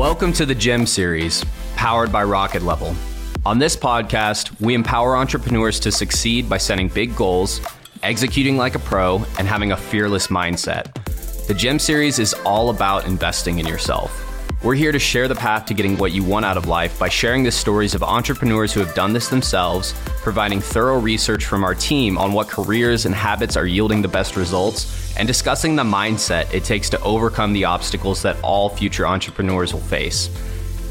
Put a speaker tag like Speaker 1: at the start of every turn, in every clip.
Speaker 1: Welcome to the GEM series, powered by RocketLevel. On this podcast, we empower entrepreneurs to succeed by setting big goals, executing like a pro, and having a fearless mindset. The GEM series is all about investing in yourself. We're here to share the path to getting what you want out of life by sharing the stories of entrepreneurs who have done this themselves, providing thorough research from our team on what careers and habits are yielding the best results, and discussing the mindset it takes to overcome the obstacles that all future entrepreneurs will face.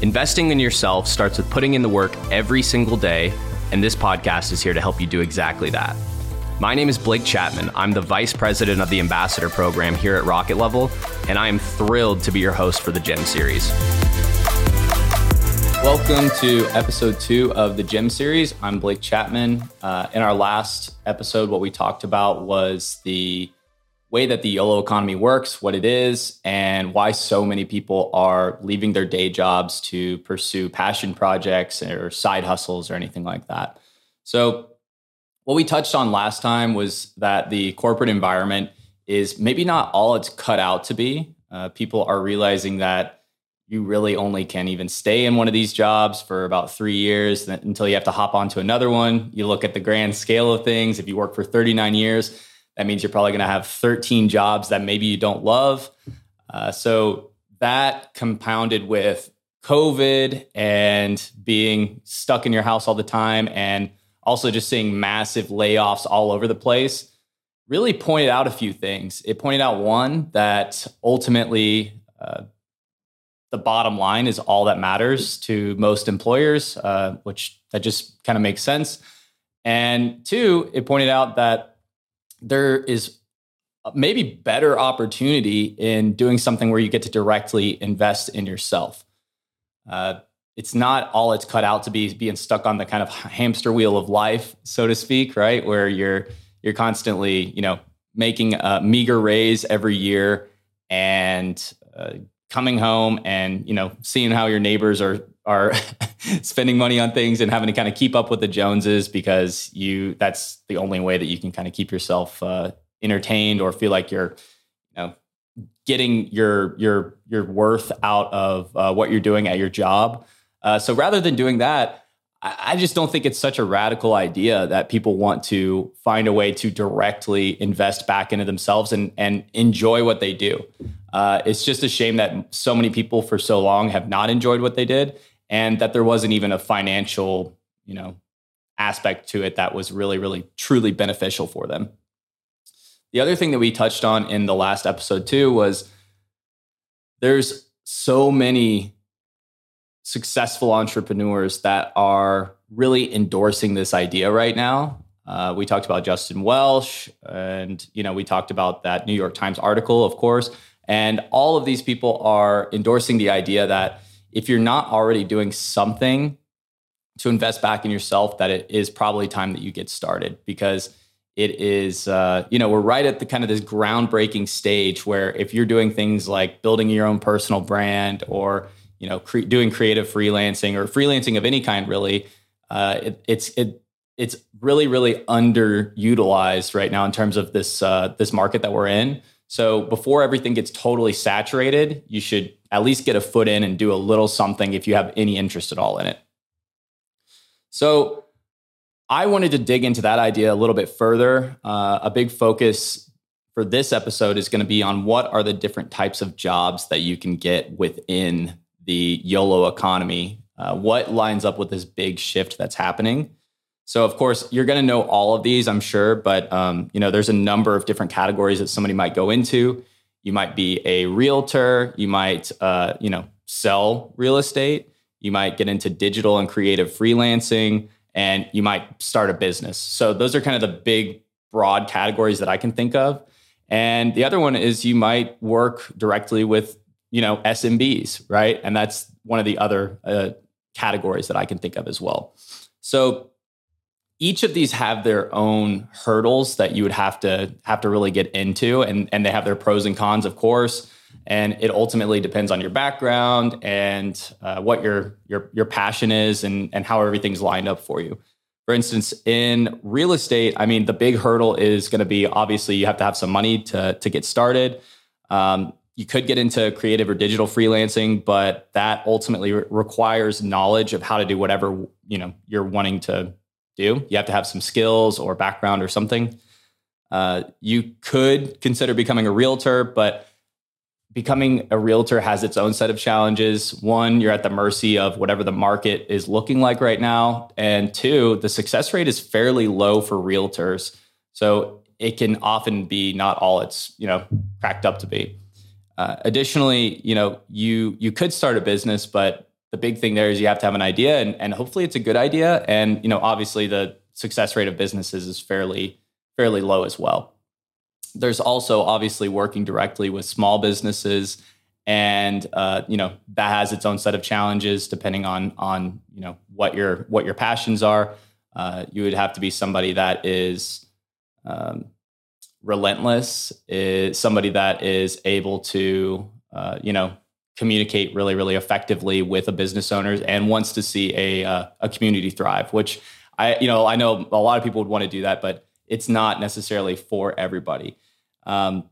Speaker 1: Investing in yourself starts with putting in the work every single day, and this podcast is here to help you do exactly that. My name is Blake Chapman. I'm the Vice President of the Ambassador Program here at RocketLevel, and I am thrilled to be your host for the GEM series. Welcome to episode two of the GEM series. I'm Blake Chapman. Uh, in our last episode, what we talked about was the way that the YOLO economy works, what it is, and why so many people are leaving their day jobs to pursue passion projects or side hustles or anything like that. So, what we touched on last time was that the corporate environment is maybe not all it's cut out to be. Uh, people are realizing that you really only can even stay in one of these jobs for about three years until you have to hop onto another one. You look at the grand scale of things. If you work for 39 years, that means you're probably going to have 13 jobs that maybe you don't love. Uh, so that compounded with COVID and being stuck in your house all the time and also just seeing massive layoffs all over the place, really pointed out a few things. It pointed out one that ultimately uh, the bottom line is all that matters to most employers, uh, which that just kind of makes sense. And two, it pointed out that there is maybe better opportunity in doing something where you get to directly invest in yourself. Uh, it's not all it's cut out to be being stuck on the kind of hamster wheel of life, so to speak, right? Where you're you're constantly, you know, making a meager raise every year and uh, coming home and you know seeing how your neighbors are are spending money on things and having to kind of keep up with the Joneses because you that's the only way that you can kind of keep yourself uh, entertained or feel like you're you know getting your your your worth out of uh, what you're doing at your job. Uh, so rather than doing that, I, just don't think it's such a radical idea that people want to find a way to directly invest back into themselves and, and enjoy what they do. Uh, it's just a shame that so many people for so long have not enjoyed what they did and that there wasn't even a financial, you know, aspect to it that was really, really, truly beneficial for them. The other thing that we touched on in the last episode too was there's so many successful entrepreneurs that are really endorsing this idea right now. Uh, we talked about Justin Welsh, and you know we talked about that New York Times article, of course. And all of these people are endorsing the idea that if you're not already doing something to invest back in yourself, that it is probably time that you get started because it is uh, you know we're right at the kind of this groundbreaking stage where if you're doing things like building your own personal brand or you know, cre- doing creative freelancing or freelancing of any kind, really, uh, it, it's it it's really really underutilized right now in terms of this uh, this market that we're in. So before everything gets totally saturated, you should at least get a foot in and do a little something if you have any interest at all in it. So I wanted to dig into that idea a little bit further. Uh, a big focus for this episode is going to be on what are the different types of jobs that you can get within the YOLO economy, uh, what lines up with this big shift that's happening. So, of course, you're going to know all of these, I'm sure, but um, you know, there's a number of different categories that somebody might go into. You might be a realtor. You might, uh, you know, sell real estate. You might get into digital and creative freelancing, and you might start a business. So, those are kind of the big, broad categories that I can think of. And the other one is you might work directly with you know SMBs, right? And that's one of the other uh, categories that I can think of as well. So each of these have their own hurdles that you would have to have to really get into, and and they have their pros and cons, of course. And it ultimately depends on your background and uh, what your your your passion is, and and how everything's lined up for you. For instance, in real estate, I mean, the big hurdle is going to be obviously you have to have some money to to get started. Um, you could get into creative or digital freelancing, but that ultimately re- requires knowledge of how to do whatever you know you're wanting to do. You have to have some skills or background or something. Uh, you could consider becoming a realtor, but becoming a realtor has its own set of challenges. One, you're at the mercy of whatever the market is looking like right now. And two, the success rate is fairly low for realtors. So it can often be not all it's, you know, cracked up to be. Uh, additionally, you know, you you could start a business, but the big thing there is you have to have an idea and, and hopefully it's a good idea. And, you know, obviously the success rate of businesses is fairly, fairly low as well there's also obviously working directly with small businesses and uh, you know that has its own set of challenges depending on on you know what your what your passions are uh, you would have to be somebody that is um, relentless is somebody that is able to uh, you know communicate really really effectively with a business owners and wants to see a uh, a community thrive which i you know i know a lot of people would want to do that but it's not necessarily for everybody. Um,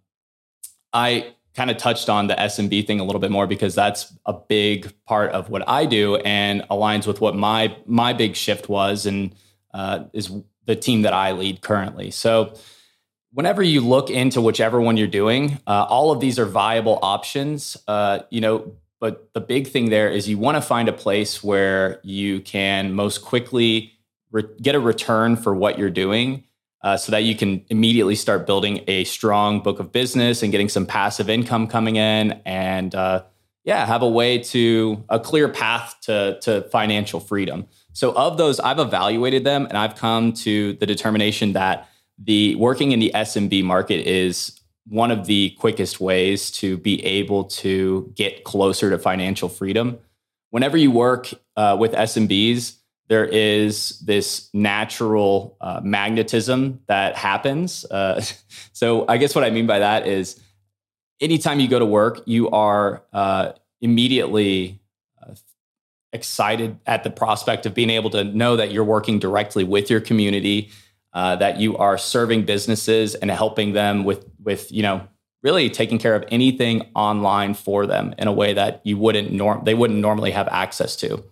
Speaker 1: I kind of touched on the SMB thing a little bit more because that's a big part of what I do and aligns with what my my big shift was and uh, is the team that I lead currently. So whenever you look into whichever one you're doing, uh, all of these are viable options. Uh, you know, but the big thing there is you want to find a place where you can most quickly re- get a return for what you're doing uh, so that you can immediately start building a strong book of business and getting some passive income coming in and uh, yeah have a way to a clear path to, to financial freedom so of those i've evaluated them and i've come to the determination that the working in the smb market is one of the quickest ways to be able to get closer to financial freedom whenever you work uh, with smbs there is this natural uh, magnetism that happens. Uh, so, I guess what I mean by that is anytime you go to work, you are uh, immediately uh, excited at the prospect of being able to know that you're working directly with your community, uh, that you are serving businesses and helping them with, with you know, really taking care of anything online for them in a way that you wouldn't norm they wouldn't normally have access to.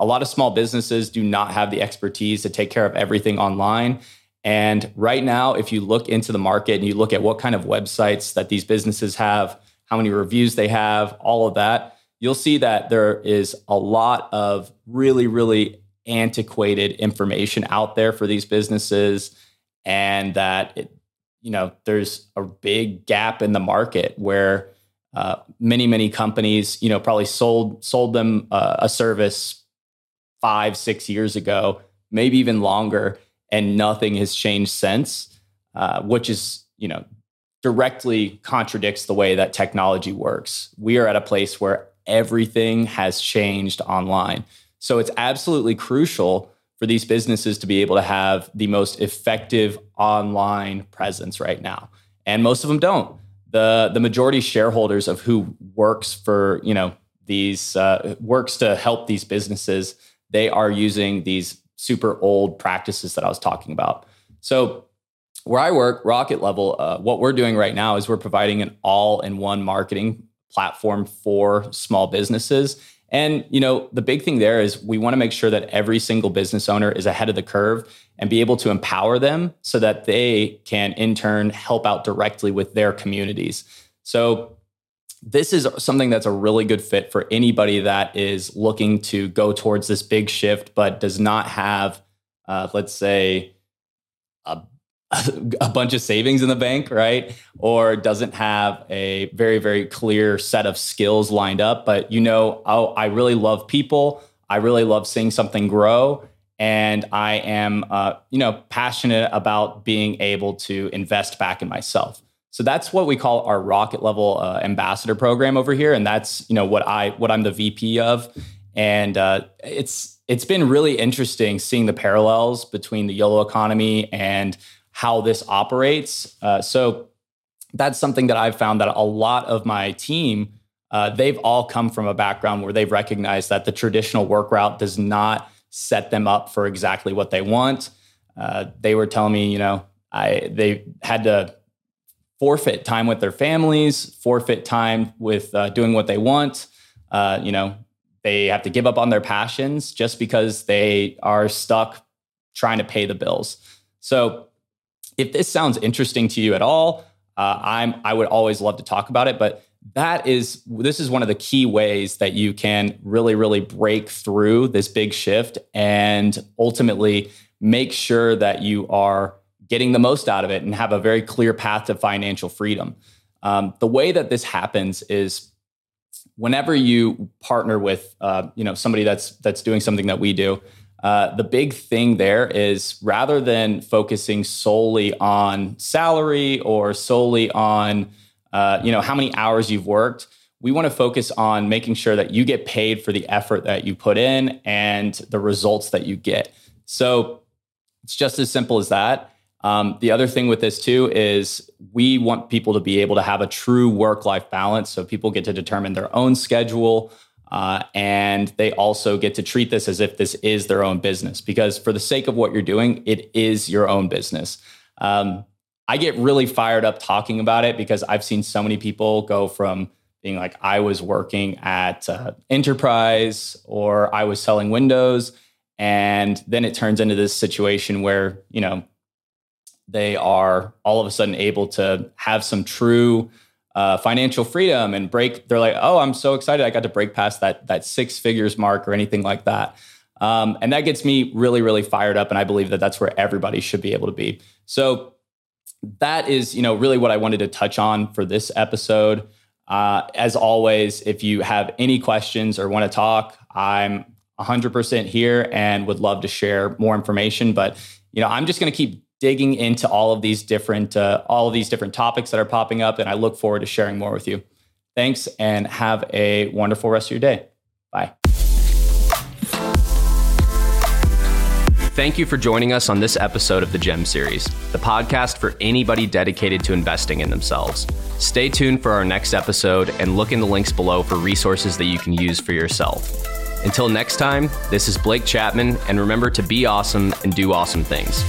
Speaker 1: A lot of small businesses do not have the expertise to take care of everything online. And right now, if you look into the market and you look at what kind of websites that these businesses have, how many reviews they have, all of that, you'll see that there is a lot of really, really antiquated information out there for these businesses. And that, it, you know, there's a big gap in the market where uh, many, many companies, you know, probably sold sold them uh, a service five, six years ago, maybe even longer, and nothing has changed since, uh, which is, you know, directly contradicts the way that technology works. We are at a place where everything has changed online. So it's absolutely crucial for these businesses to be able to have the most effective online presence right now. And most of them don't. The the majority shareholders of who works for, you know, these uh, works to help these businesses they are using these super old practices that I was talking about. So, where I work, RocketLevel, uh, what we're doing right now is we're providing an all in one marketing platform for small businesses. And you know, the big thing there is we want to make sure that every single business owner is ahead of the curve and be able to empower them so that they can in turn help out directly with their communities. So this is something that's a really good fit for anybody that is looking to go towards this big shift, but does not have, uh, let's say, a bunch of savings in the bank, right? Or doesn't have a very, very clear set of skills lined up. But you know, oh, I really love people. I really love seeing something grow. And I am, uh, you know, passionate about being able to invest back in myself. So that's what we call our RocketLevel uh, ambassador program over here, and that's you know what I what I'm the VP of, and uh, it's it's been really interesting seeing the parallels between the YOLO economy and how this operates. Uh, so that's something that I've found that a lot of my team uh, they've all come from a background where they've recognized that the traditional work route does not set them up for exactly what they want. Uh, they were telling me, you know, I they had to forfeit time with their families, forfeit time with uh, doing what they want. Uh, you know, they have to give up on their passions just because they are stuck trying to pay the bills. So, if this sounds interesting to you at all, uh, I'm I would always love to talk about it. But that is this is one of the key ways that you can really really break through this big shift and ultimately make sure that you are getting the most out of it and have a very clear path to financial freedom. Um, the way that this happens is whenever you partner with uh, you know somebody that's that's doing something that we do uh, the big thing there is rather than focusing solely on salary or solely on uh, you know how many hours you've worked we want to focus on making sure that you get paid for the effort that you put in and the results that you get so it's just as simple as that um, the other thing with this too is we want people to be able to have a true work life balance. So people get to determine their own schedule. Uh, and they also get to treat this as if this is their own business because for the sake of what you're doing, it is your own business. Um, I get really fired up talking about it because I've seen so many people go from being like, I was working at uh, Enterprise or I was selling windows. And then it turns into this situation where, you know, they are all of a sudden able to have some true uh, financial freedom and break. They're like, oh, I'm so excited! I got to break past that that six figures mark or anything like that. Um, and that gets me really, really fired up. And I believe that that's where everybody should be able to be. So that is, you know, really what I wanted to touch on for this episode. Uh, as always, if you have any questions or want to talk, I'm 100% here and would love to share more information. But you know, I'm just going to keep digging into all of these different uh, all of these different topics that are popping up and i look forward to sharing more with you thanks and have a wonderful rest of your day bye
Speaker 2: Thank you for joining us on this episode of the GEM series, the podcast for anybody dedicated to investing in themselves. Stay tuned for our next episode and look in the links below for resources that you can use for yourself. Until next time, this is Blake Chapman, and remember to be awesome and do awesome things.